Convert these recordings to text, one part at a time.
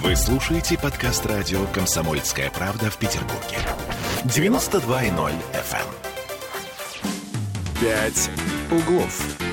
Вы слушаете подкаст радио «Комсомольская правда» в Петербурге. 92.0 FM. «Пять углов».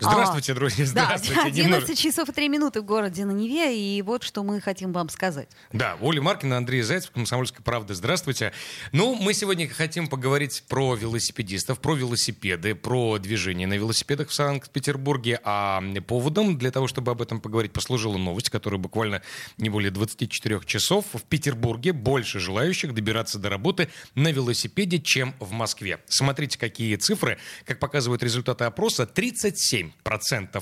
Здравствуйте, друзья, здравствуйте. Да, 11 Немножко- часов и 3 минуты в городе на Неве, и вот что мы хотим вам сказать. Да, Оля Маркина, Андрей Зайцев, «Комсомольская правда». Здравствуйте. Ну, мы сегодня хотим поговорить про велосипедистов, про велосипеды, про движение на велосипедах в Санкт-Петербурге. А поводом для того, чтобы об этом поговорить, послужила новость, которая буквально не более 24 часов. В Петербурге больше желающих добираться до работы на велосипеде, чем в Москве. Смотрите, какие цифры. Как показывают результаты опроса, 37%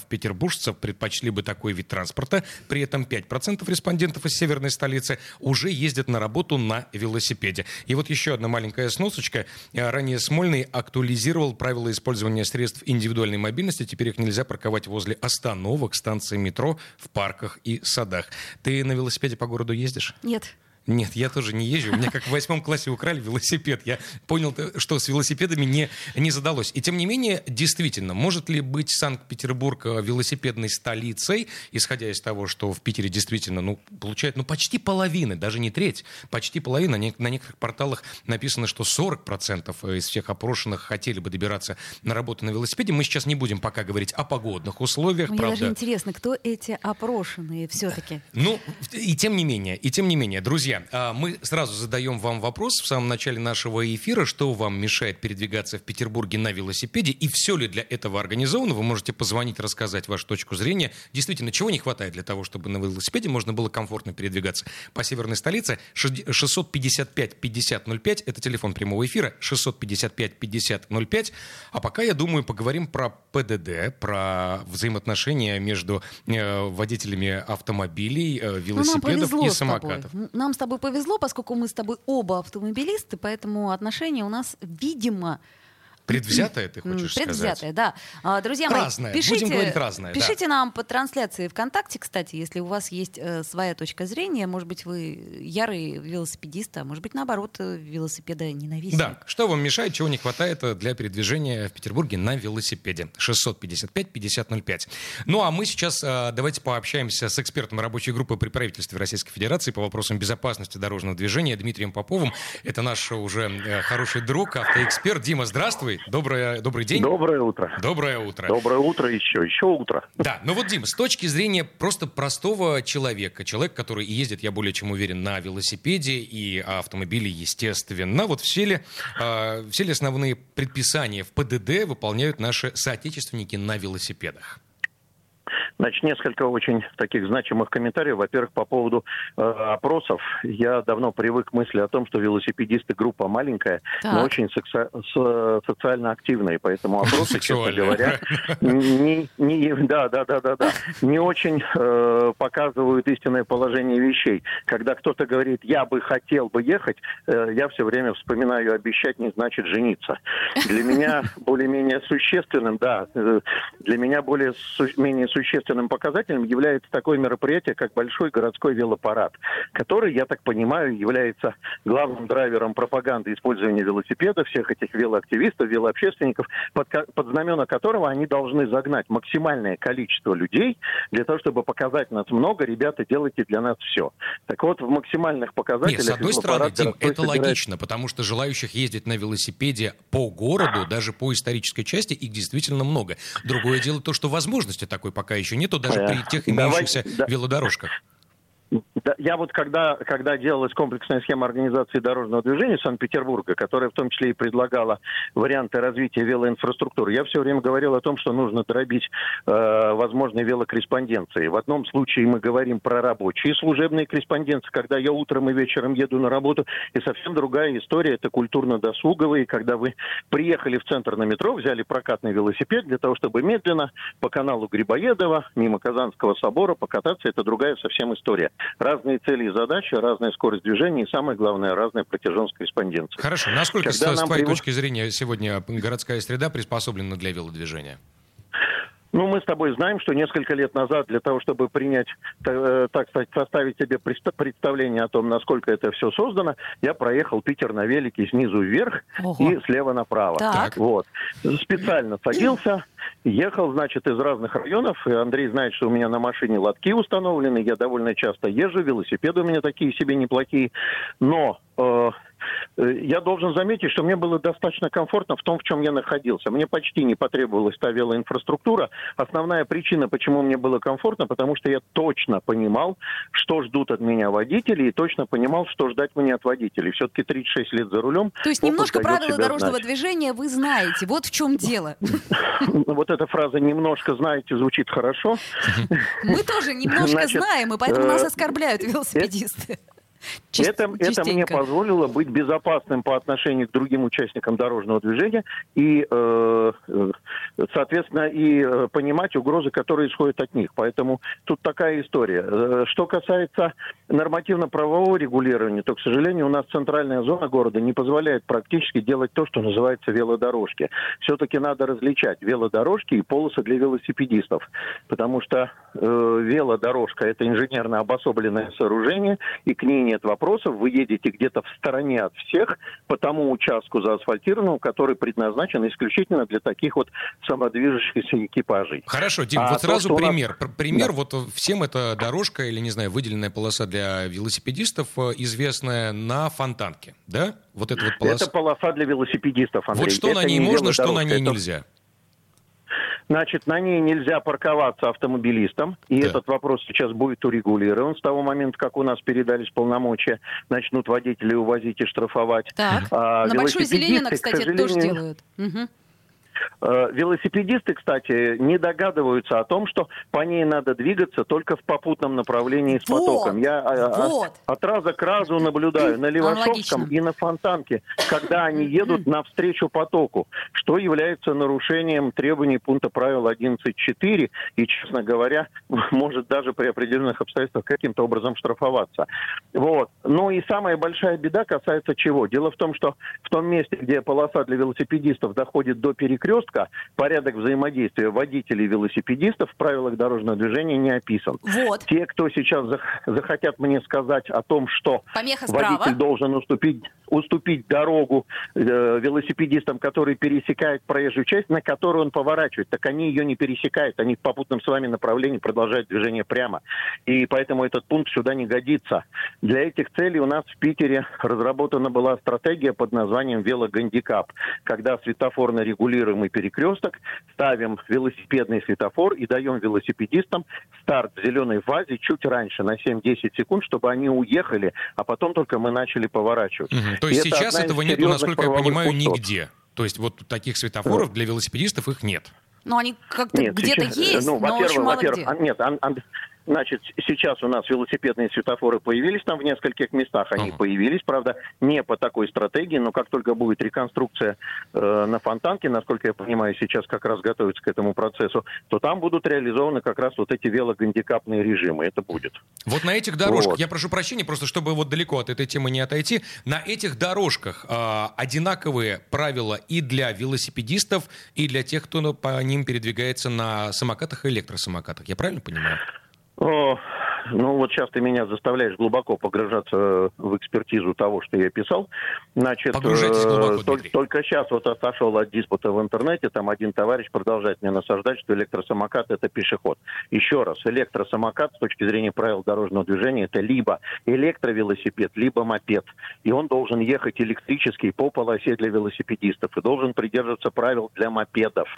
петербуржцев предпочли бы такой вид транспорта. При этом 5% респондентов из северной столицы уже ездят на работу на велосипеде. И вот еще одна маленькая сносочка. Э, Ранее Смольный актуализировал правила использования средств индивидуальной мобильности. Теперь их нельзя парковать возле остановок, станций метро, в парках и садах. Ты на велосипеде по городу ездишь? Нет. Нет, я тоже не езжу. У меня как в восьмом классе украли велосипед. Я понял, что с велосипедами не, не задалось. И тем не менее, действительно, может ли быть Санкт-Петербург э, велосипедной столицей, исходя из того, что в Питере действительно, ну, получает, ну, почти половина, даже не треть, почти половина. На некоторых порталах написано, что 40% из всех опрошенных хотели бы добираться на работу на велосипеде. Мы сейчас не будем пока говорить о погодных условиях, Мне правда. даже интересно, кто эти опрошенные все-таки. Ну, и тем не менее, и тем не менее, друзья, а, мы сразу задаем вам вопрос в самом начале нашего эфира, что вам мешает передвигаться в Петербурге на велосипеде, и все ли для этого организовано. Вы можете позвонить, рассказать вашу точку зрения. Действительно, чего не хватает для того, чтобы на велосипеде можно было комфортно передвигаться по северной столице? Шесть- 655-5005, это телефон прямого эфира, 655-5005. А пока, я думаю, поговорим про ПДД, про взаимоотношения между э, водителями автомобилей, э, Ну, велосипедов повезло и с самокатов. М, Нам с тобой повезло, поскольку мы с тобой оба автомобилисты, поэтому отношения у нас, видимо, Предвзятое, ты хочешь предвзятое, сказать? да. А, Друзья мои, Разное. пишите, Будем говорить разное, да. пишите нам по трансляции ВКонтакте, кстати, если у вас есть э, своя точка зрения, может быть, вы ярый велосипедист, а может быть, наоборот, э, велосипеда ненавистник. Да, что вам мешает, чего не хватает э, для передвижения в Петербурге на велосипеде? 655-5005. Ну а мы сейчас э, давайте пообщаемся с экспертом рабочей группы при правительстве Российской Федерации по вопросам безопасности дорожного движения Дмитрием Поповым. Это наш уже э, хороший друг, автоэксперт. Дима, здравствуй. Доброе, добрый день. Доброе утро. Доброе утро. Доброе утро еще, еще утро. Да, ну вот, Дим, с точки зрения просто простого человека, человек, который ездит, я более чем уверен, на велосипеде и автомобиле, естественно, вот все ли, э, все ли основные предписания в ПДД выполняют наши соотечественники на велосипедах? Значит, несколько очень таких значимых комментариев. Во-первых, по поводу э, опросов. Я давно привык к мысли о том, что велосипедисты группа маленькая, Так. но очень секса- с- социально активная. Поэтому опросы, честно говоря, не, не, да, да, да, да, да, не очень э, показывают истинное положение вещей. Когда кто-то говорит, я бы хотел бы ехать, э, я все время вспоминаю, обещать не значит жениться. Для меня более-менее существенным, да, э, для меня более су- менее существенным показателем является такое мероприятие, как большой городской велопарад, который, я так понимаю, является главным драйвером пропаганды использования велосипеда, всех этих велоактивистов, велообщественников, под, под знамена которого они должны загнать максимальное количество людей для того, чтобы показать нас много, ребята, делайте для нас все. Так вот, в максимальных показателях... Нет, с одной стороны, Дим, это собирает- логично, потому что желающих ездить на велосипеде по городу, даже по исторической части, их действительно много. Другое дело то, что возможности такой пока еще нету, даже при тех имеющихся велодорожках. Я вот когда, когда делалась комплексная схема организации дорожного движения Санкт-Петербурга, которая в том числе и предлагала варианты развития велоинфраструктуры, я все время говорил о том, что нужно дробить э, возможные велокорреспонденции. В одном случае мы говорим про рабочие служебные корреспонденции, когда я утром и вечером еду на работу, и совсем другая история, это культурно-досуговые, когда вы приехали в центр на метро, взяли прокатный велосипед для того, чтобы медленно по каналу Грибоедова, мимо Казанского собора покататься, это другая совсем история. Разные цели и задачи, разная скорость движения и, самое главное, разная протяженность корреспонденции. Хорошо, насколько, Когда с твоей прив- точки зрения, сегодня городская среда приспособлена для велодвижения? Ну, мы с тобой знаем, что несколько лет назад для того, чтобы принять, э, так сказать, составить себе представление о том, насколько это все создано, я проехал Питер на велике снизу вверх Ого. и слева направо. Так. Вот. Специально садился, ехал, значит, из разных районов. И Андрей знает, что у меня на машине лотки установлены. Я довольно часто езжу, велосипеды у меня такие себе неплохие. Но э, Э, я должен заметить, что мне было достаточно комфортно в том, в чем я находился. Мне почти не потребовалась та велоинфраструктура. Основная причина, почему мне было комфортно, потому что я точно понимал, что ждут от меня водители, и точно понимал, что ждать мне от водителей. Все-таки 36 лет за рулем. То есть немножко правила дорожного знать. движения вы знаете. Вот в чем дело. Вот эта фраза «немножко знаете» звучит хорошо. Мы тоже немножко знаем, и поэтому нас э, оскорбляют велосипедисты. Чист, это, это мне позволило быть безопасным по отношению к другим участникам дорожного движения и, э, э, соответственно, и э, понимать угрозы, которые исходят от них. Поэтому тут такая история. Что касается нормативно-правового регулирования, то, к сожалению, у нас центральная зона города не позволяет практически делать то, что называется велодорожки. Все-таки надо различать велодорожки и полосы для велосипедистов, потому что э, велодорожка – это инженерно обособленное сооружение, и к ней нет вопросов, вы едете где-то в стороне от всех по тому участку заасфальтированному, который предназначен исключительно для таких вот самодвижущихся экипажей. Хорошо, Дим, а вот сразу то, пример. Нас... Пример, да. вот всем эта дорожка или, не знаю, выделенная полоса для велосипедистов, э, известная на Фонтанке, да? Вот эта вот полоса. Это полоса для велосипедистов, Андрей. Вот что это на ней можно, что на ней это... нельзя? Значит, на ней нельзя парковаться автомобилистам, и да. этот вопрос сейчас будет урегулирован. С того момента, как у нас передались полномочия, начнут водители увозить и штрафовать. Так. А, на Большой Зеленина, кстати, это тоже делают. Угу. Э, велосипедисты, кстати, не догадываются о том, что по ней надо двигаться только в попутном направлении с вот, потоком. Я э, вот. от раза к разу наблюдаю на Левашовском и на Фонтанке, когда они едут навстречу потоку, что является нарушением требований пункта правил 11.4 и, честно говоря, может даже при определенных обстоятельствах каким-то образом штрафоваться. Вот. Ну и самая большая беда касается чего? Дело в том, что в том месте, где полоса для велосипедистов доходит до перекрестка, перекрестка порядок взаимодействия водителей и велосипедистов в правилах дорожного движения не описан. Вот. Те, кто сейчас захотят мне сказать о том, что Помеха водитель справа. должен уступить, уступить дорогу э, велосипедистам, которые пересекают проезжую часть, на которую он поворачивает, так они ее не пересекают, они в попутном с вами направлении продолжают движение прямо. И поэтому этот пункт сюда не годится. Для этих целей у нас в Питере разработана была стратегия под названием «Велогандикап», когда светофорно регулируем мы перекресток, ставим велосипедный светофор и даем велосипедистам старт в зеленой фазе чуть раньше, на 7-10 секунд, чтобы они уехали, а потом только мы начали поворачивать. Угу. То есть и сейчас этого нет, насколько я понимаю, пунктов. нигде. То есть вот таких светофоров для велосипедистов их нет. Но они как-то где-то есть, ну, но очень мало где. Нет, Значит, сейчас у нас велосипедные светофоры появились там в нескольких местах. Они uh-huh. появились, правда, не по такой стратегии, но как только будет реконструкция э, на Фонтанке, насколько я понимаю, сейчас как раз готовится к этому процессу, то там будут реализованы как раз вот эти велогандикапные режимы. Это будет. Вот на этих дорожках, вот. я прошу прощения, просто чтобы вот далеко от этой темы не отойти, на этих дорожках э, одинаковые правила и для велосипедистов, и для тех, кто по ним передвигается на самокатах и электросамокатах. Я правильно понимаю? О, ну вот сейчас ты меня заставляешь глубоко погружаться в экспертизу того, что я писал. Значит, глубоко, только, только сейчас вот отошел от диспута в интернете, там один товарищ продолжает мне насаждать, что электросамокат это пешеход. Еще раз, электросамокат с точки зрения правил дорожного движения это либо электровелосипед, либо мопед. И он должен ехать электрический по полосе для велосипедистов и должен придерживаться правил для мопедов.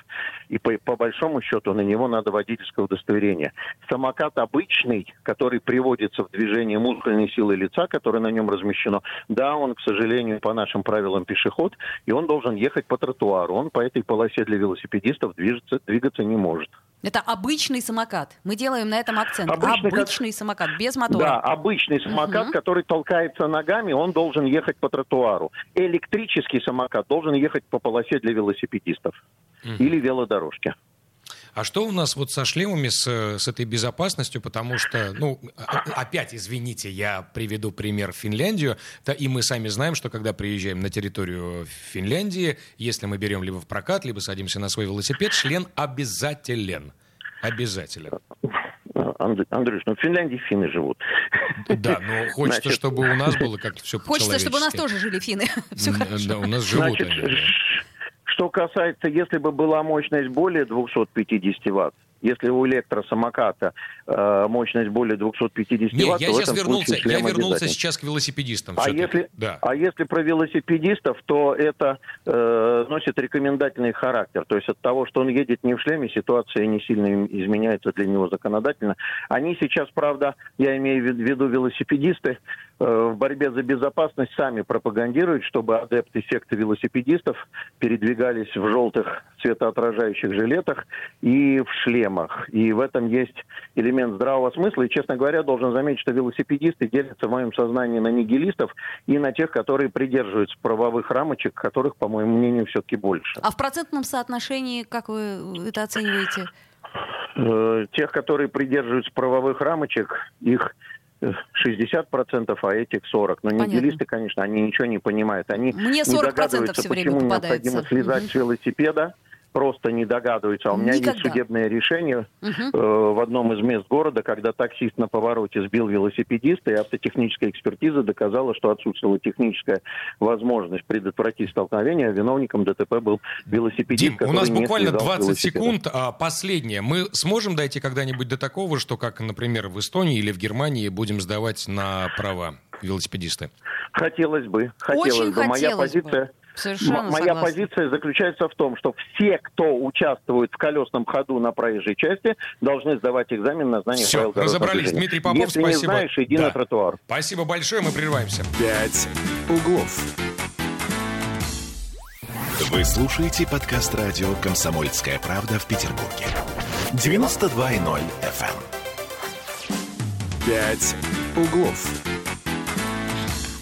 И по, по большому счету на него надо водительское удостоверение. Самокат обычный, который приводится в движение мускульной силы лица, которое на нем размещено, да, он, к сожалению, по нашим правилам пешеход, и он должен ехать по тротуару. Он по этой полосе для велосипедистов движется, двигаться не может. Это обычный самокат. Мы делаем на этом акцент. Обычный, обычный как... самокат, без мотора. Да, обычный самокат, угу. который толкается ногами, он должен ехать по тротуару. Электрический самокат должен ехать по полосе для велосипедистов угу. или велодорожки. А что у нас вот со шлемами, с, с этой безопасностью? Потому что, ну, а, опять, извините, я приведу пример Финляндию. Да, и мы сами знаем, что когда приезжаем на территорию Финляндии, если мы берем либо в прокат, либо садимся на свой велосипед, шлем обязателен. Обязательно. Андрюш, ну в Финляндии финны живут. Да, но хочется, Значит... чтобы у нас было как-то все Хочется, чтобы у нас тоже жили финны. Все хорошо. Да, у нас живут Значит, они. Что касается, если бы была мощность более 250 ватт, если у электросамоката э, мощность более 250 Не, ватт, я сейчас вернулся, я вернулся сейчас к велосипедистам. А если, да. а если про велосипедистов, то это э, носит рекомендательный характер. То есть от того, что он едет не в шлеме, ситуация не сильно изменяется для него законодательно. Они сейчас, правда, я имею в виду велосипедисты, в борьбе за безопасность сами пропагандируют, чтобы адепты секты велосипедистов передвигались в желтых светоотражающих жилетах и в шлемах. И в этом есть элемент здравого смысла. И, честно говоря, должен заметить, что велосипедисты делятся в моем сознании на нигилистов и на тех, которые придерживаются правовых рамочек, которых, по моему мнению, все-таки больше. А в процентном соотношении, как вы это оцениваете? Э, тех, которые придерживаются правовых рамочек, их 60%, а этих 40%. Но нигилисты, конечно, они ничего не понимают. Они Мне 40% не догадываются, все почему необходимо слезать угу. с велосипеда, просто не догадываются. А у меня Никогда. есть судебное решение угу. э, в одном из мест города, когда таксист на повороте сбил велосипедиста, и автотехническая экспертиза доказала, что отсутствовала техническая возможность предотвратить столкновение, а виновником ДТП был велосипедист, Дим, у нас буквально 20 секунд. А последнее. Мы сможем дойти когда-нибудь до такого, что, как, например, в Эстонии или в Германии, будем сдавать на права велосипедисты? Хотелось бы. Хотелось Очень бы. Моя позиция... Совершенно Моя согласна. позиция заключается в том, что все, кто участвует в колесном ходу на проезжей части, должны сдавать экзамен на знание Все, правил разобрались. Дмитрий Попов, Если спасибо. не знаешь, иди да. на тротуар. Спасибо большое, мы прерываемся. Пять углов. Вы слушаете подкаст радио «Комсомольская правда» в Петербурге. 92.0 FM. Эм. «Пять углов».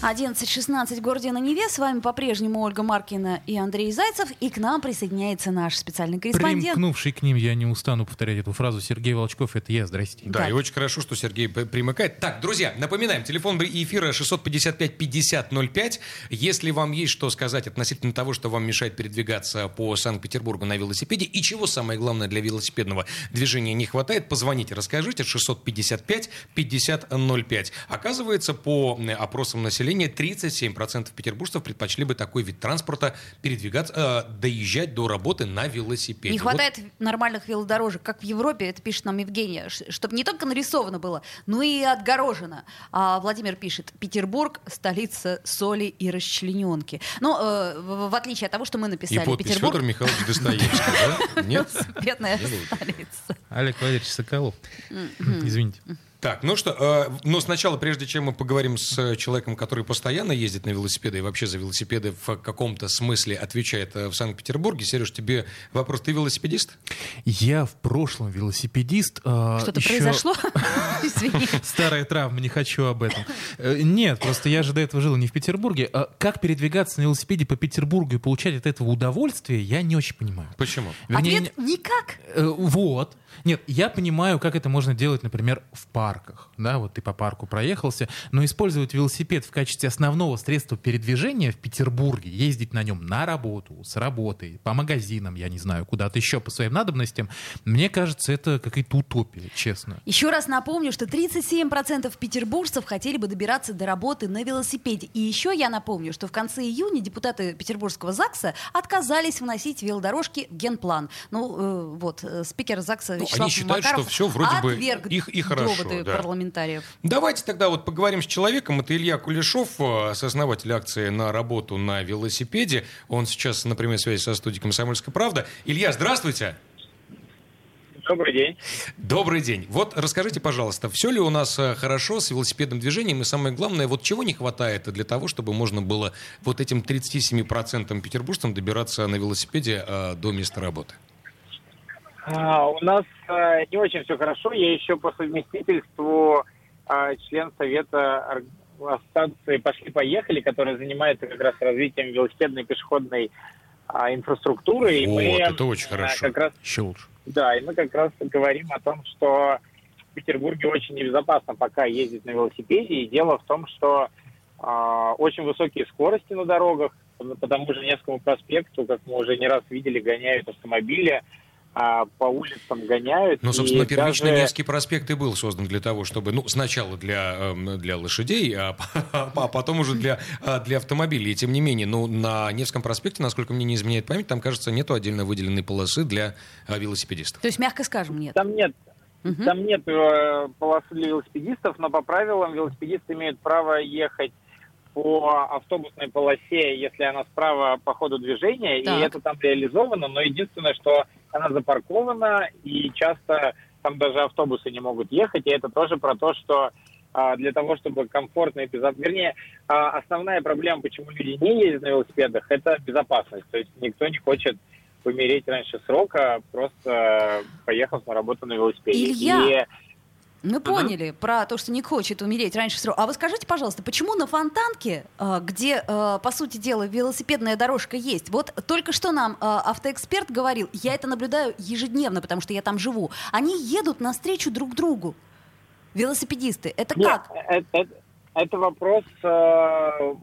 11.16 в городе на Неве. С вами по-прежнему Ольга Маркина и Андрей Зайцев. И к нам присоединяется наш специальный корреспондент. Примкнувший к ним, я не устану повторять эту фразу, Сергей Волчков, это я, здрасте. Да, да. и очень хорошо, что Сергей примыкает. Так, друзья, напоминаем, телефон эфира 655-5005. Если вам есть что сказать относительно того, что вам мешает передвигаться по Санкт-Петербургу на велосипеде, и чего самое главное для велосипедного движения не хватает, позвоните, расскажите 655-5005. Оказывается, по опросам населения, населения 37% петербуржцев предпочли бы такой вид транспорта передвигаться, э, доезжать до работы на велосипеде. Не хватает вот. нормальных велодорожек, как в Европе, это пишет нам Евгения, чтобы не только нарисовано было, но и отгорожено. А Владимир пишет, Петербург — столица соли и расчлененки. Ну, э, в, в отличие от того, что мы написали. И подпись Петербург... Федор Михайлович Достоевский, да? Нет? Бедная столица. Олег Валерьевич Соколов. Извините. Так, ну что, э, но сначала, прежде чем мы поговорим с э, человеком, который постоянно ездит на велосипеды и вообще за велосипеды в каком-то смысле отвечает э, в Санкт-Петербурге, Сереж, тебе вопрос, ты велосипедист? Я в прошлом велосипедист. Э, Что-то еще... произошло? Старая травма, не хочу об этом. Э, нет, просто я же до этого жил не в Петербурге. Как передвигаться на велосипеде по Петербургу и получать от этого удовольствие, я не очень понимаю. Почему? Ответ никак. Вот. Нет, я понимаю, как это можно делать, например, в парках. Да, вот ты по парку проехался, но использовать велосипед в качестве основного средства передвижения в Петербурге, ездить на нем на работу, с работы, по магазинам, я не знаю, куда-то еще по своим надобностям, мне кажется, это какая-то утопия, честно. Еще раз напомню, что 37% петербуржцев хотели бы добираться до работы на велосипеде. И еще я напомню, что в конце июня депутаты Петербургского ЗАГСа отказались вносить велодорожки в генплан. Ну, э, вот, э, спикер ЗАГСа Вячеслав Они считают, Макаров что все вроде бы их и хорошо. Да. парламентариев. Давайте тогда вот поговорим с человеком. Это Илья Кулешов, э, сооснователь акции «На работу на велосипеде». Он сейчас на прямой связи со студией «Комсомольская правда». Илья, здравствуйте. Добрый день. Добрый день. Вот расскажите, пожалуйста, все ли у нас э, хорошо с велосипедным движением? И самое главное, вот чего не хватает для того, чтобы можно было вот этим 37% петербуржцам добираться на велосипеде э, до места работы? А, у нас а, не очень все хорошо. Я еще по совместительству а, член совета ассоциации «Пошли-поехали», которая занимается как раз развитием велосипедной пешеходной а, инфраструктуры. И вот, мы, это очень хорошо. Как раз, еще лучше. Да, и мы как раз говорим о том, что в Петербурге очень небезопасно пока ездить на велосипеде. И дело в том, что а, очень высокие скорости на дорогах, по тому же Невскому проспекту, как мы уже не раз видели, гоняют автомобили а, по улицам гоняют. Ну, собственно, и первично даже... Невский проспект и был создан для того, чтобы, ну, сначала для, эм, для лошадей, а, а потом уже для, а, для автомобилей. И тем не менее, ну, на Невском проспекте, насколько мне не изменяет память, там, кажется, нету отдельно выделенной полосы для а, велосипедистов. То есть, мягко скажем, нет. Там нет. Мгм. Там нет э, полосы для велосипедистов, но по правилам велосипедисты имеют право ехать по автобусной полосе, если она справа по ходу движения, Так. и это там реализовано, но единственное, что она запаркована, и часто там даже автобусы не могут ехать, и это тоже про то, что а, для того, чтобы комфортно и безопасно... Вернее, а, основная проблема, почему люди не ездят на велосипедах, это безопасность. То есть никто не хочет помереть раньше срока, просто поехав на работу на велосипеде. Илья! И Мы поняли про то, что не хочет умереть раньше срока. А вы скажите, пожалуйста, почему на Фонтанке, э, где, э, по сути дела, велосипедная дорожка есть, вот только что нам э, автоэксперт говорил, я это наблюдаю ежедневно, потому что я там живу, они едут навстречу друг другу, велосипедисты. Это Нет, как? Это, это- это вопрос... э,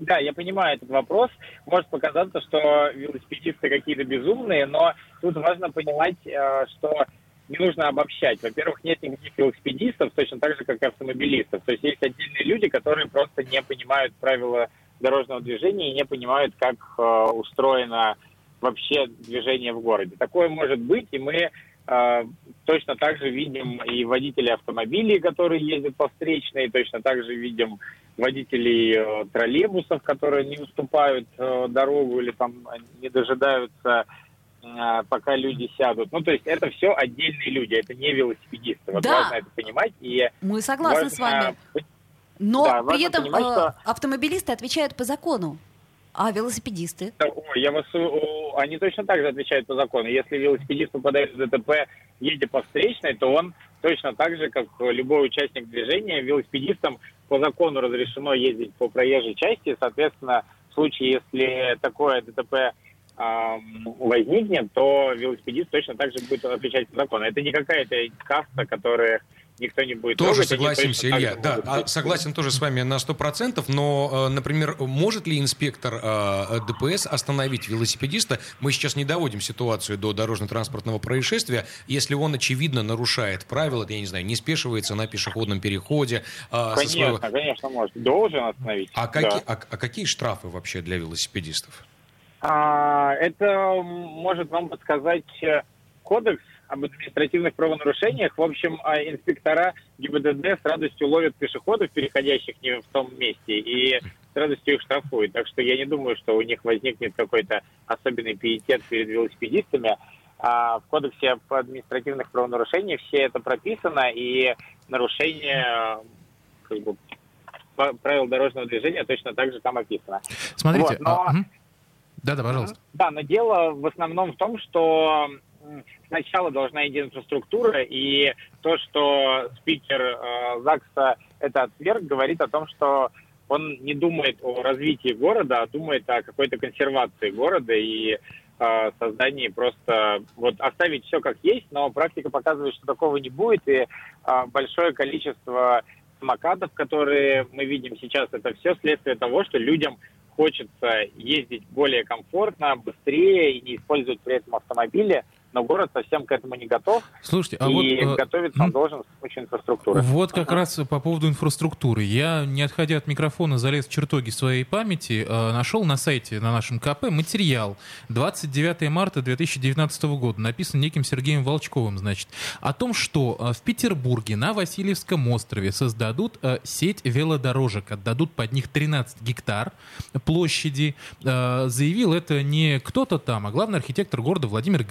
Да, я понимаю этот вопрос. Может показаться, что велосипедисты какие-то безумные, но тут важно понимать, э, что не нужно обобщать. Во-первых, нет никаких велосипедистов, точно так же, как и автомобилистов. То есть есть отдельные люди, которые просто не понимают правила дорожного движения и не понимают, как э, устроено вообще движение в городе. Такое может быть, и мы э, точно так же видим и водителей автомобилей, которые ездят по встречной, точно так же видим водителей э, троллейбусов, которые не уступают э, дорогу или там не дожидаются, пока люди сядут. Ну, то есть это все отдельные люди, это не велосипедисты. Вот Да. важно это понимать. И Мы согласны с важно вами. Но Да, при этом понимать, э, что- автомобилисты отвечают по закону, а велосипедисты? Ой, я вас, они точно так же отвечают по закону. Если велосипедист попадает в ДТП, едя по встречной, то он точно так же, как любой участник движения, велосипедистам по закону разрешено ездить по проезжей части. Соответственно, в случае, если такое ДТП возникнет, то велосипедист точно так же будет отвечать по закону. Это не какая-то каста, которая никто не будет Тоже трогать, согласимся, Илья. Да, могут а согласен тоже с вами на 100%, но, э, например, может ли инспектор э, ДПС остановить велосипедиста? Мы сейчас не доводим ситуацию до дорожно-транспортного происшествия, если он, очевидно, нарушает правила, я не знаю, не спешивается на пешеходном переходе. э, со своего- Конечно, конечно, может. Должен остановить. А, да. какие, а- а какие штрафы вообще для велосипедистов? А, это может вам подсказать э, кодекс об административных правонарушениях. В общем, а, инспектора ГИБДД с радостью ловят пешеходов, переходящих не в том месте, и с радостью их штрафуют. Так что я не думаю, что у них возникнет какой-то особенный пиетет перед велосипедистами. А в кодексе об административных правонарушениях все это прописано, и нарушение э, как бы, правил дорожного движения точно так же там описано. Смотрите, Вот, но- а. Да-да, пожалуйста. Да, но дело в основном в том, что сначала должна идти инфраструктура, и то, что спикер э, ЗАГСа это отверг, говорит о том, что он не думает о развитии города, а думает о какой-то консервации города и э, создании просто вот оставить все как есть, но практика показывает, что такого не будет, и э, большое количество самокатов, которые мы видим сейчас, это все следствие того, что людям хочется ездить более комфортно, быстрее и не использовать при этом автомобили, но город совсем к этому не готов, Слушайте, а и вот... э, готовиться он должен с помощью инфраструктуры. Вот как раз по поводу инфраструктуры. Я, не отходя от микрофона, залез в чертоги своей памяти, э, нашел на сайте, на нашем КП, материал. 29 марта 2019 года, написан неким Сергеем Волчковым, значит, о том, что э, в Петербурге на Васильевском острове создадут сеть велодорожек, отдадут под них 13 гектар площади. Заявил это не кто-то там, а главный архитектор города Владимир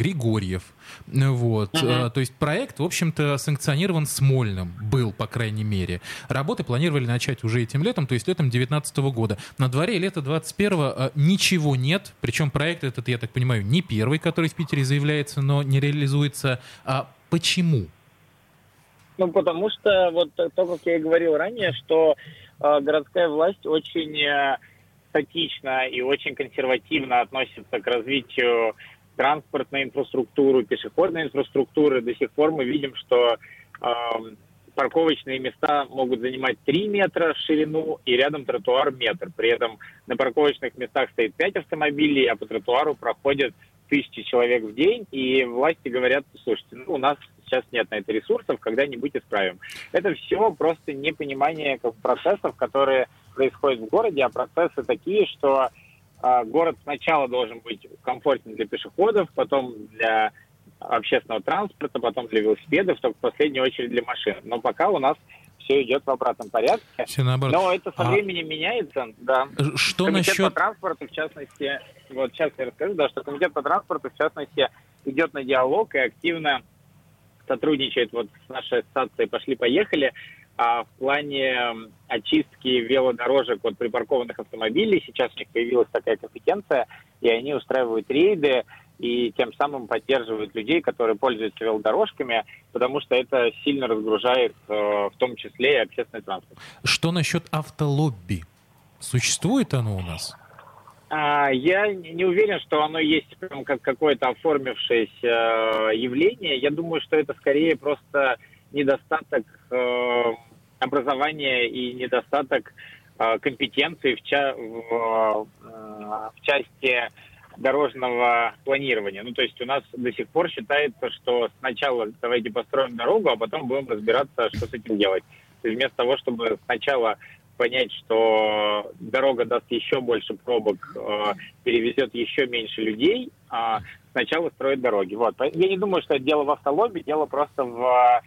Григорьев. Вот. Э, То есть проект, в общем-то, санкционирован Смольным, был, по крайней мере. Работы планировали начать уже этим летом, то есть летом 2019 года. На дворе лета 2021 ничего нет, причем проект этот, я так понимаю, не первый, который в Питере заявляется, но не реализуется. А почему? Ну, потому что, вот то, как я и говорил ранее, что э, городская власть очень э, статично и очень консервативно относится к развитию транспортной инфраструктуры, пешеходной инфраструктуры. До сих пор мы видим, что э, парковочные места могут занимать 3 метра в ширину и рядом тротуар метр. При этом на парковочных местах стоит 5 автомобилей, а по тротуару проходят тысячи человек в день, и власти говорят, слушайте, ну, у нас сейчас нет на это ресурсов, когда-нибудь исправим. Это все просто непонимание как, процессов, которые происходят в городе, а процессы такие, что город сначала должен быть комфортен для пешеходов, потом для общественного транспорта, потом для велосипедов, только в последнюю очередь для машин. Но пока у нас все идет в обратном порядке. Все наоборот. Но это со А- временем меняется, да. Что Комитет насчет... по транспорту, в частности, вот сейчас я расскажу, да, что комитет по транспорту, в частности, идет на диалог и активно сотрудничает вот с нашей ассоциацией «Пошли-поехали» а в плане очистки велодорожек от припаркованных автомобилей. Сейчас у них появилась такая компетенция, и они устраивают рейды и тем самым поддерживают людей, которые пользуются велодорожками, потому что это сильно разгружает э, в том числе и общественный транспорт. Что насчет автолобби? Существует оно у нас? А, Я не уверен, что оно есть прям как какое-то оформившееся э, явление. Я думаю, что это скорее просто недостаток образования и недостаток э, компетенции в, ча- в, э, в части дорожного планирования. Ну, то есть у нас до сих пор считается, что сначала давайте построим дорогу, а потом будем разбираться, что с этим делать. То есть вместо того, чтобы сначала понять, что дорога даст еще больше пробок, э, перевезет еще меньше людей, а сначала строить дороги. Вот. Я не думаю, что это дело в автолобби, дело просто в, э,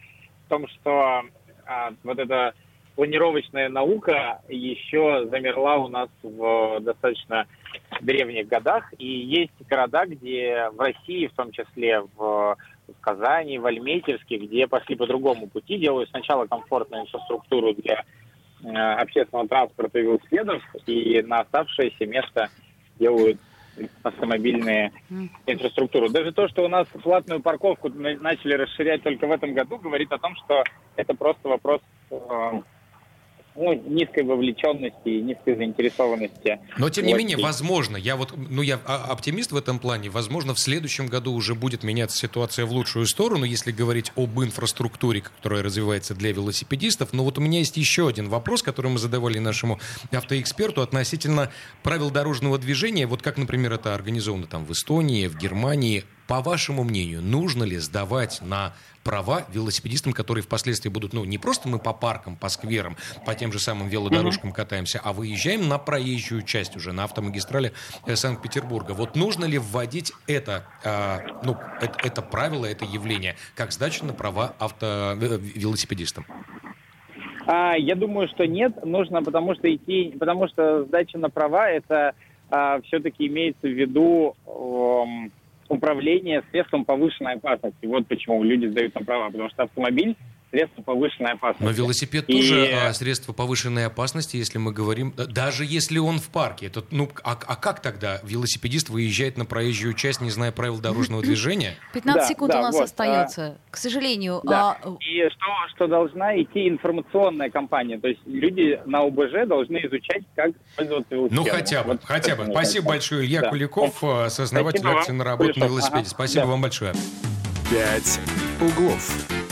том, что а, вот эта планировочная наука еще замерла у нас в достаточно древних годах. И есть города, где в России, в том числе в, в Казани, в Альметьевске, где пошли по другому пути, делают сначала комфортную инфраструктуру для э, общественного транспорта и велосипедов, и на оставшееся место делают автомобильные инфраструктуру. Даже то, что у нас платную парковку на- начали расширять только в этом году, говорит о том, что это просто вопрос э, ну, низкой вовлеченности и низкой заинтересованности. Но тем не менее, возможно, я вот, ну я оптимист в этом плане, возможно, в следующем году уже будет меняться ситуация в лучшую сторону, если говорить об инфраструктуре, которая развивается для велосипедистов. Но вот у меня есть еще один вопрос, который мы задавали нашему автоэксперту относительно правил дорожного движения. Вот как, например, это организовано там в Эстонии, в Германии. По вашему мнению, нужно ли сдавать на права велосипедистам, которые впоследствии будут, ну, не просто мы по паркам, по скверам, по тем же самым велодорожкам катаемся, а выезжаем на проезжую часть уже, на автомагистрали э, Санкт-Петербурга. Вот нужно ли вводить это, а, ну, это, это правило, это явление, как сдачу на права авто, э, велосипедистам? А, я думаю, что нет, нужно, потому что идти, потому что сдача на права это все-таки имеется в виду эм, управление средством повышенной опасности. Вот почему люди сдают на права, потому что автомобиль средство повышенной опасности. Но велосипед И- тоже а, средство повышенной опасности, если мы говорим, да, даже если он в парке. Это, ну, а, а как тогда велосипедист выезжает на проезжую часть, не зная правил дорожного движения? 15 Да, секунд да, у нас вот, остается. К сожалению, Да. а, И что, что должна идти информационная кампания. То есть люди на ОБЖ должны изучать, как пользоваться велосипедом. Ну, хотя бы, Вот хотя бы. Спасибо большое, Илья Да. Куликов, э, сооснователь акции на работу на велосипеде. Ага. Спасибо Да. вам большое. «Пять углов».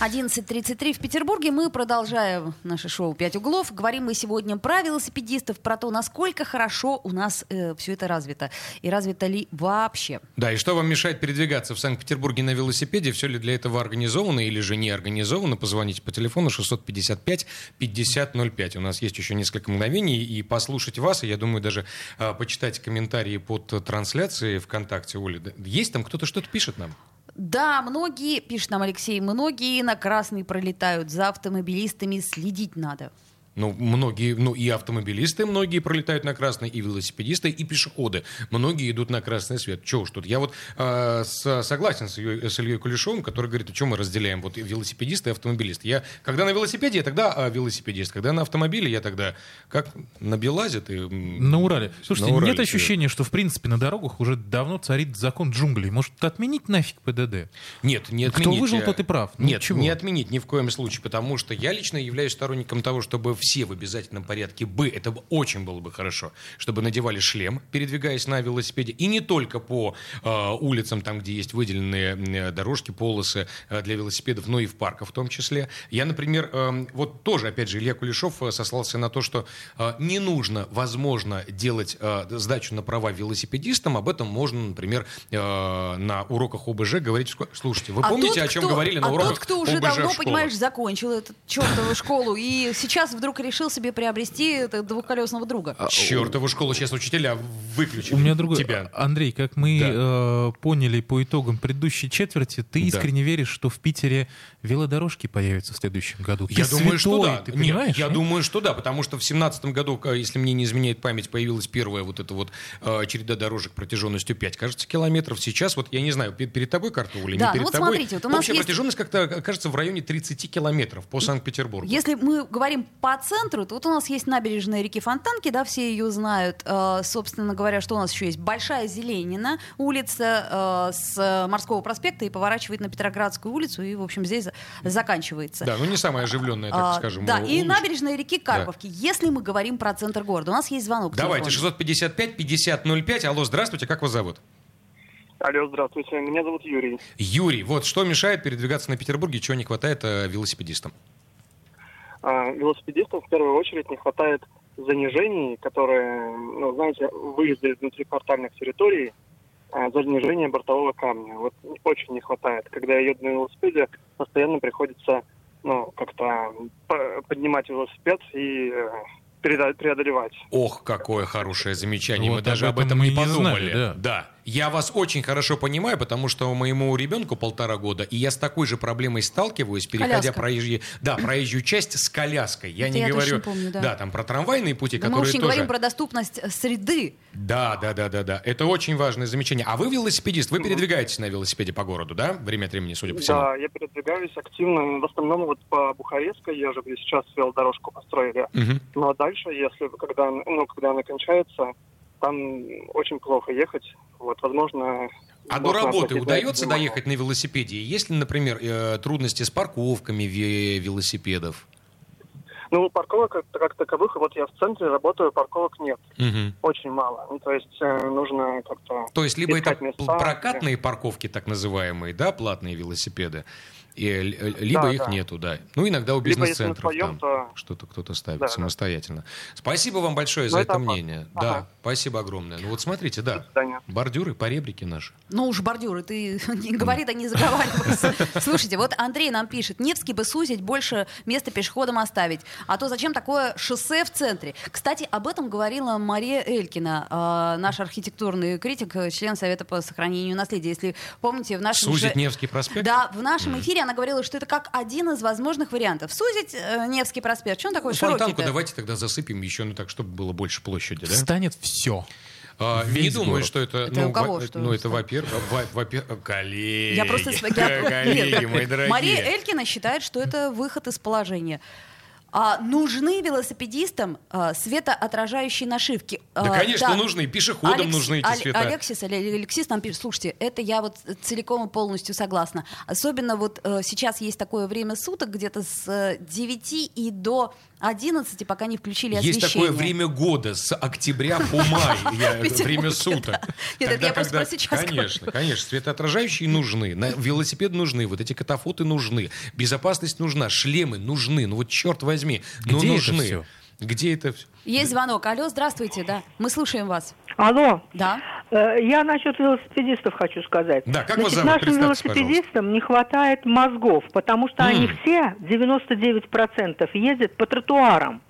11.33 в Петербурге. Мы продолжаем наше шоу «Пять углов». Говорим мы сегодня про велосипедистов, про то, насколько хорошо у нас все это развито. И развито ли вообще. Да, и что вам мешает передвигаться в Санкт-Петербурге на велосипеде? Все ли для этого организовано или же не организовано? Позвоните по телефону 655-5005. У нас есть еще несколько мгновений и послушать вас, и я думаю, даже а, почитать комментарии под трансляцией ВКонтакте. Оля, есть там кто-то что-то пишет нам? Да, многие, пишет нам Алексей, многие на красный пролетают. За автомобилистами следить надо. Ну, многие, ну и автомобилисты многие пролетают на красный, и велосипедисты, и пешеходы. Многие идут на красный свет. Чего уж тут? Я вот э, с- согласен с, Ильей- с Ильей Кулешовым, который говорит, а что мы разделяем вот велосипедисты и автомобилисты. Я, когда на велосипеде, я тогда а, велосипедист. Когда на автомобиле, я тогда как на Белазе ты... На Урале. Слушайте, на Урале нет ощущения, что в принципе на дорогах уже давно царит закон джунглей. Может, отменить нафиг ПДД? Нет, не Кто отменить. выжил, Я- тот и прав. Нет, чего? не отменить ни в коем случае, потому что я лично являюсь сторонником того, чтобы все все в обязательном порядке бы, это бы очень было бы хорошо, чтобы надевали шлем, передвигаясь на велосипеде, и не только по э, улицам, там, где есть выделенные э, дорожки, полосы э, для велосипедов, но и в парках в том числе. Я, например, э, вот тоже, опять же, Илья Кулешов э, сослался на то, что э, не нужно, возможно, делать э, сдачу на права велосипедистам, об этом можно, например, э, на уроках ОБЖ говорить. Слушайте, вы А помните, тот, о чем кто- говорили на а уроках тот, кто уже ОБЖ давно, понимаешь, закончил эту чертову школу и сейчас вдруг решил себе приобрести двухколесного друга. Чертову школу сейчас учителя выключили. У меня другой... Тебя. Андрей, как мы э, поняли по итогам предыдущей четверти, ты Да. искренне веришь, что в Питере велодорожки появятся в следующем году. Я Ты думаю, что святой, да. Ты Нет, понимаешь? я нет? думаю, что да, потому что в семнадцатом году, если мне не изменяет память, появилась первая вот эта вот э, череда дорожек протяженностью 5, кажется, километров. Сейчас вот, я не знаю, пе- перед тобой карта или Да, не ну перед вот тобой. смотрите, вот у нас Общая есть- протяженность как-то, э, кажется, в районе 30 километров по Санкт-Петербургу. Если мы говорим по центру, вот у нас есть набережная реки Фонтанки, да, все ее знают. Э, собственно говоря, что у нас еще есть? Большая Зеленина, улица э, с морского проспекта и поворачивает на Петроградскую улицу, и, в общем, здесь за- заканчивается. Да, ну не самая оживленная, так А, скажем. да, и улочка. набережная реки Карповки. Если мы говорим про центр города, у нас есть звонок. Давайте, телефону. 655-5005. Алло, здравствуйте, как вас зовут? Алло, здравствуйте. Меня зовут Юрий. Юрий, вот что мешает передвигаться на Петербурге, чего не хватает э, велосипедистам? А, велосипедистам в первую очередь не хватает занижений, которые, ну, знаете, выезды из внутриквартальных территорий, а, занижение бортового камня. Вот очень не хватает. Когда я еду на велосипеде, постоянно приходится, ну, как-то по- поднимать велосипед и э, переда- преодолевать. Ох, какое хорошее замечание. Вот мы даже об этом этом и не подумали. знали, да. Я вас очень хорошо понимаю, потому что моему ребенку полтора года, и я с такой же проблемой сталкиваюсь, переходя проезжие, да, проезжую часть с коляской. Я Это не я говорю, точно помню, да. там про трамвайные пути, Да мы которые не тоже. говорим про доступность э, среды. Да, да, да, да, да. Это очень важное замечание. А вы велосипедист, вы передвигаетесь на велосипеде по городу, да? Время от времени, судя по всему. Да, я передвигаюсь активно. В основном вот по Бухарестской езжу, где сейчас велодорожку построили. Мгм. Ну а дальше, если когда, ну, когда она кончается, там очень плохо ехать. Вот, возможно. А до работы удается это доехать на велосипеде? Есть ли, например, э, трудности с парковками ве- велосипедов? Ну, парковок как, как таковых, вот я в центре работаю, парковок нет. Мгм. Очень мало. Ну, то есть э, нужно как-то... То есть либо это места, прокатные парковки, так называемые, да, платные велосипеды, и, либо Да, их да. нету, да. Ну, иногда у бизнес-центров там то- что-то кто-то ставит Да, да. самостоятельно. Спасибо вам большое Но за это мнение. Ага. Да, спасибо огромное. Ну вот смотрите, да, бордюры, поребрики наши. Ну уж бордюры, ты не говори, да не заговаривайся. Слушайте, вот Андрей нам пишет, Невский бы сузить, больше места пешеходам оставить. А то зачем такое шоссе в центре? Кстати, об этом говорила Мария Элькина, э, наш архитектурный критик, член Совета по сохранению наследия. Если помните, в нашем... Сузить же- Невский проспект? Да, в нашем эфире она говорила, что это как один из возможных вариантов. Сузить э, Невский проспект. Что он такой Ну, Фонтанку широкий давайте тогда засыпем еще, ну так, чтобы было больше площади, да? Станет все. А, не Весь думаю, город. что это... Это ну, у кого во- что ну, это, станет? во-первых, во- во-первых, коллеги. Я просто... я- Коллеги, мои дорогие. Мария Элькина считает, что это выход из положения. А, нужны велосипедистам а, светоотражающие нашивки. Да, А, конечно, нужны. И пешеходам Алекс- нужны эти Аль- света. Алексис, Але- Алексис нам пишет, слушайте, это я вот целиком и полностью согласна. Особенно вот э, сейчас есть такое время суток, где-то с э, 9 и до 11, пока не включили Есть освещение. такое время года с октября по май, время да. суток. Нет, это я просто про сейчас Конечно, говорю. конечно, светоотражающие нужны, на велосипед нужны, вот эти катафоты нужны, безопасность нужна, шлемы нужны, ну вот черт возьми, ну Где это нужны. Где это все? Есть звонок. Алло, здравствуйте, да. Мы слушаем вас. Алло, Да. э, я насчет велосипедистов хочу сказать. Да, как вас Значит, зовут? Нашим велосипедистам не хватает мозгов, потому что они М. все, 99%, ездят по тротуарам.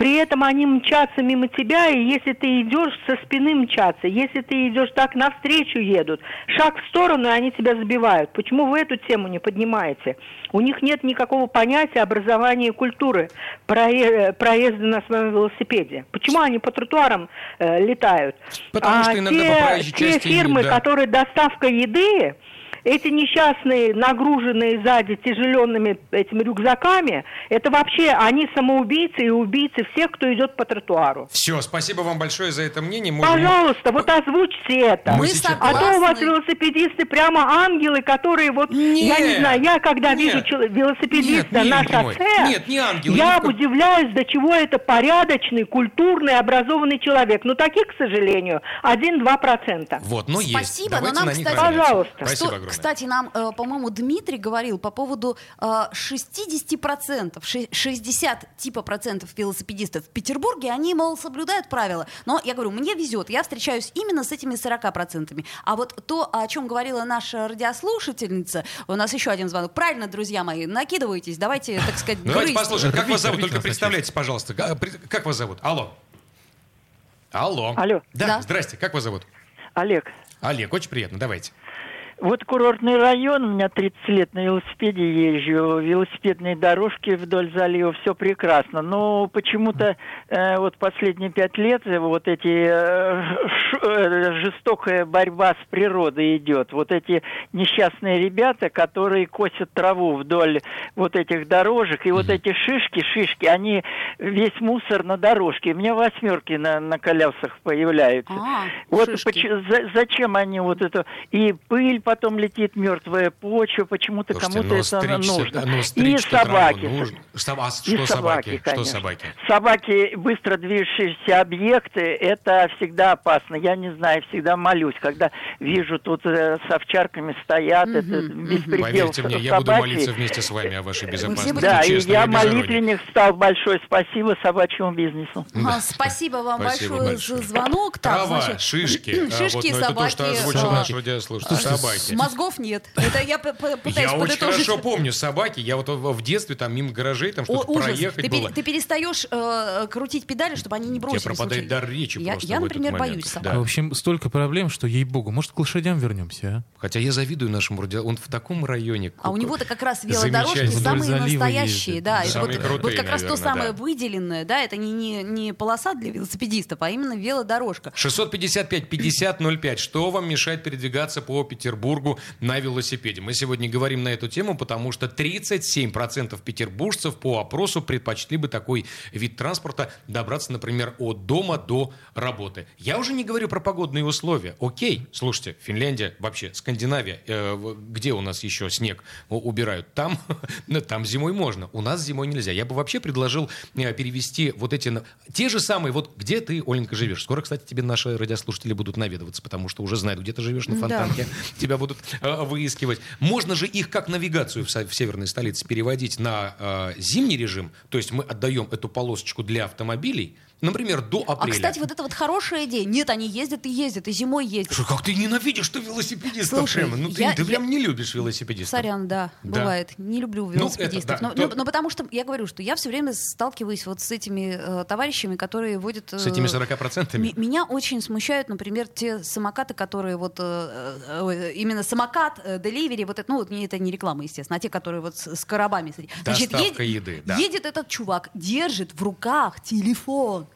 При этом они мчатся мимо тебя, и если ты идешь, со спины мчатся. Если ты идешь так, навстречу едут. Шаг в сторону, и они тебя забивают. Почему вы эту тему не поднимаете? У них нет никакого понятия образования и культуры прое- проезда на своем велосипеде. Почему они по тротуарам э, летают? Потому а что иногда те, по те части, фирмы, да. которые доставка еды, эти несчастные, нагруженные сзади тяжеленными этими рюкзаками, это вообще они самоубийцы и убийцы всех, кто идет по тротуару. Все, спасибо вам большое за это мнение. Можем- Пожалуйста, вот озвучьте это. Мы сейчас- А то у вас велосипедисты прямо ангелы, которые вот, я не Нет, знаю, я когда нет. вижу чело- велосипедиста Нет, на шоссе, нет, не ангелы, я коем- удивляюсь, до чего это порядочный, культурный, образованный человек. Но таких, к сожалению, 1-2 процента. Вот, но есть. Спасибо, Давайте но нам, на кстати. Пожалуйста. Спасибо огромное. Кстати, нам, э, по-моему, Дмитрий говорил по поводу э, 60%, ши- 60 типа процентов велосипедистов в Петербурге, они, мол, соблюдают правила. Но я говорю, мне везет, я встречаюсь именно с этими 40 процентами. А вот то, о чем говорила наша радиослушательница, у нас еще один звонок. Правильно, друзья мои, накидывайтесь, давайте, так сказать, Ну, Давайте послушаем, как вас зовут, только представляйтесь, пожалуйста. Как вас зовут? Алло. Алло. Алло. Да, Да. здрасте, как вас зовут? Олег, Олег, очень приятно, давайте. Вот курортный район, у меня 30 лет на велосипеде езжу, велосипедные дорожки вдоль залива, все прекрасно. Но почему-то э, вот последние пять лет вот эти э, ш- э, жестокая борьба с природой идет. Вот эти несчастные ребята, которые косят траву вдоль вот этих дорожек, и вот эти шишки, шишки, они весь мусор на дорожке. У меня восьмерки на, на колесах появляются. А, Вот шишки. поч- за- зачем они вот это... И пыль потом летит, мертвая почва, почему-то кому-то но это стричь-то- нужно. ну, и траву собаки. нужно. Соб- а И что собаки? Что конечно. собаки? Собаки, быстро движущиеся объекты, это всегда опасно. Я не знаю, всегда молюсь, когда вижу тут э, с овчарками стоят, это беспредел Поверьте мне, я буду молиться вместе с вами о вашей безопасности. будем- Да, и я молитвенник стал большой. Спасибо собачьему бизнесу. А, Спасибо вам Спасибо большое большое. за звонок. Так, Трава, значит, шишки. А, Шишки, вот, ну, это то, что собаки. озвучил а, наш радиослушатель. Собаки. Мозгов нет. Это я пытаюсь Я очень хорошо помню собаки. Я вот в детстве там мимо гаражей там что-то проехать было. ты перестаешь э, крутить педали, чтобы они не Тебе бросились. пропадает Слушай, дар речи я, просто я, например, боюсь Да. собак. А, в общем, столько проблем, что, ей-богу, может, к лошадям вернемся, а? Хотя я завидую нашему радио. Он в таком районе. А у него-то как раз велодорожки самые настоящие, да. Самые вот, крутые, вот как раз то самое выделенное, да, это не, не, не полоса для велосипедистов, а именно велодорожка. 655-50-05. Что вам мешает передвигаться по Петербургу на велосипеде? Мы сегодня говорим на эту тему, потому что 37% петербуржцев по опросу предпочли бы такой вид транспорта добраться, например, от дома до работы. Я уже не говорю про погодные условия. Окей, слушайте, Финляндия, вообще Скандинавия, э, где у нас еще снег убирают? Там, ну, там зимой можно, у нас зимой нельзя. Я бы вообще предложил э, перевести вот эти... Те же самые, вот где ты, Оленька, живешь? Скоро, кстати, тебе наши радиослушатели будут наведываться, потому что уже знают, где ты живешь на Да. Фонтанке. Тебя будут э, выискивать. Можно же их как навигацию в, северной столице переводить на э, зимний режим, то есть мы отдаем эту полосочку для автомобилей, например, до А, апреля. кстати, вот это вот хорошая идея. Нет, они ездят и ездят, и зимой ездят. Слушай, как ты ненавидишь что велосипедистов, Слушай, прямо? Ну ты, я- ты я- прям не любишь велосипедистов. Сорян, да, Да. бывает. Не люблю Ну, велосипедистов. это да. но, То- но- но потому что я говорю, что я все время сталкиваюсь вот с этими э, товарищами, которые водят... С этими э, 40%? М- Меня очень смущают, например, те самокаты, которые вот э, э, именно самокат, э, деливери, вот это, ну вот это не реклама, естественно, а те, которые вот с, с коробами. Значит, Доставка едет- еды, да. едет этот чувак, держит в руках телефон.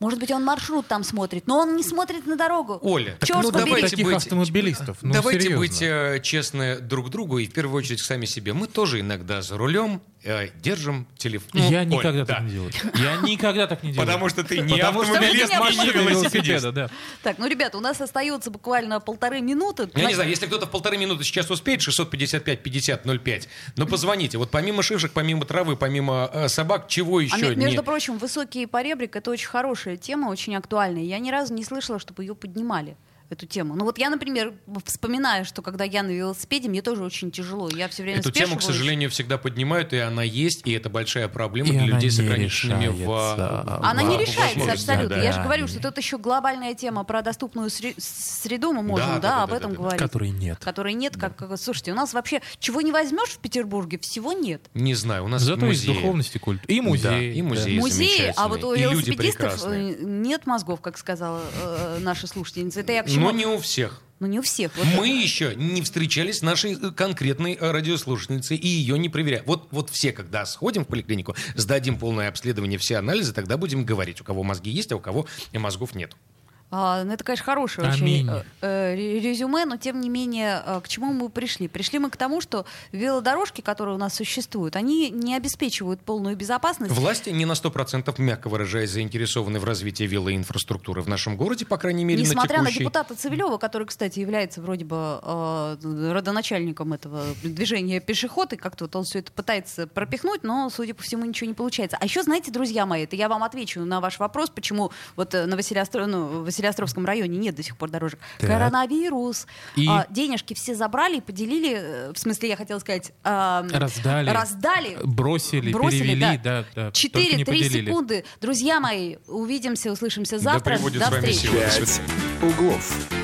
Может быть, он маршрут там смотрит, но он не смотрит на дорогу. Оля, так Чёрт ну побери. давайте Таких быть... автомобилистов, ну, давайте серьезно. быть э, честны друг другу и в первую очередь сами себе. Мы тоже иногда за рулем э, держим телефон. Я Оль, никогда да. так не делаю. Я никогда так не делаю. Потому что ты не Потому что автомобилист, не велосипедист. велосипеда, да. Так, ну, ребята, у нас остается буквально полторы минуты. Я не знаю, если кто-то в полторы минуты сейчас успеет, 655-50-05, но позвоните. Вот помимо шишек, помимо травы, помимо э, собак, чего А еще ме- между не... прочим, высокий поребрик это очень хорошая тема, очень актуальная. Я ни разу не слышала, чтобы ее поднимали эту тему. Ну вот я, например, вспоминаю, что когда я на велосипеде, мне тоже очень тяжело. Я все время Эту тему, к сожалению, всегда поднимают, и она есть, и это большая проблема И для людей с ограниченными в... Она в- не решается абсолютно. да. Я же говорю, что тут еще глобальная тема про доступную сре- среду, мы можем, Да, да, да, да, об этом да, да. говорить. Которой нет. Которой нет, как, как- слушайте, у нас вообще чего не возьмешь в Петербурге, всего нет. Не знаю, у нас Зато есть музеи. духовность и культура. И музей. Да, и музей. Музеи, а вот у велосипедистов э, нет мозгов, как сказала э, наша слушательница. Это я к Но не у всех. Ну не у всех. Вот Мы еще не встречались с нашей э, конкретной э, радиослушательницей и ее не проверяем. Вот, вот все, когда сходим в поликлинику, сдадим полное обследование, все анализы, тогда будем говорить, у кого мозги есть, а у кого мозгов нет. А, ну, это, конечно, хорошее Аминь. очень э, э, резюме, но тем не менее, э, к чему мы пришли? Пришли мы к тому, что велодорожки, которые у нас существуют, они не обеспечивают полную безопасность. Власти не на 100%, мягко выражаясь, заинтересованы в развитии велоинфраструктуры в нашем городе, по крайней мере, Несмотря на на текущий... депутата Цивилева, который, кстати, является вроде бы э, родоначальником этого движения пешеход, и как-то вот он все это пытается пропихнуть, но, судя по всему, ничего не получается. А еще, знаете, друзья мои, это я вам отвечу на ваш вопрос, почему вот э, на Василиостро... ну, в Василиостровском районе нет до сих пор дорожек. Так. Коронавирус. И? А, денежки все забрали и поделили, э, в смысле, я хотела сказать... э, Раздали. Раздали. Бросили, Бросили, перевели, да, да. не 4-3 поделили. секунды. Друзья мои, увидимся, услышимся Да завтра. пребудет До встречи. сила. До «Пять свидания. углов».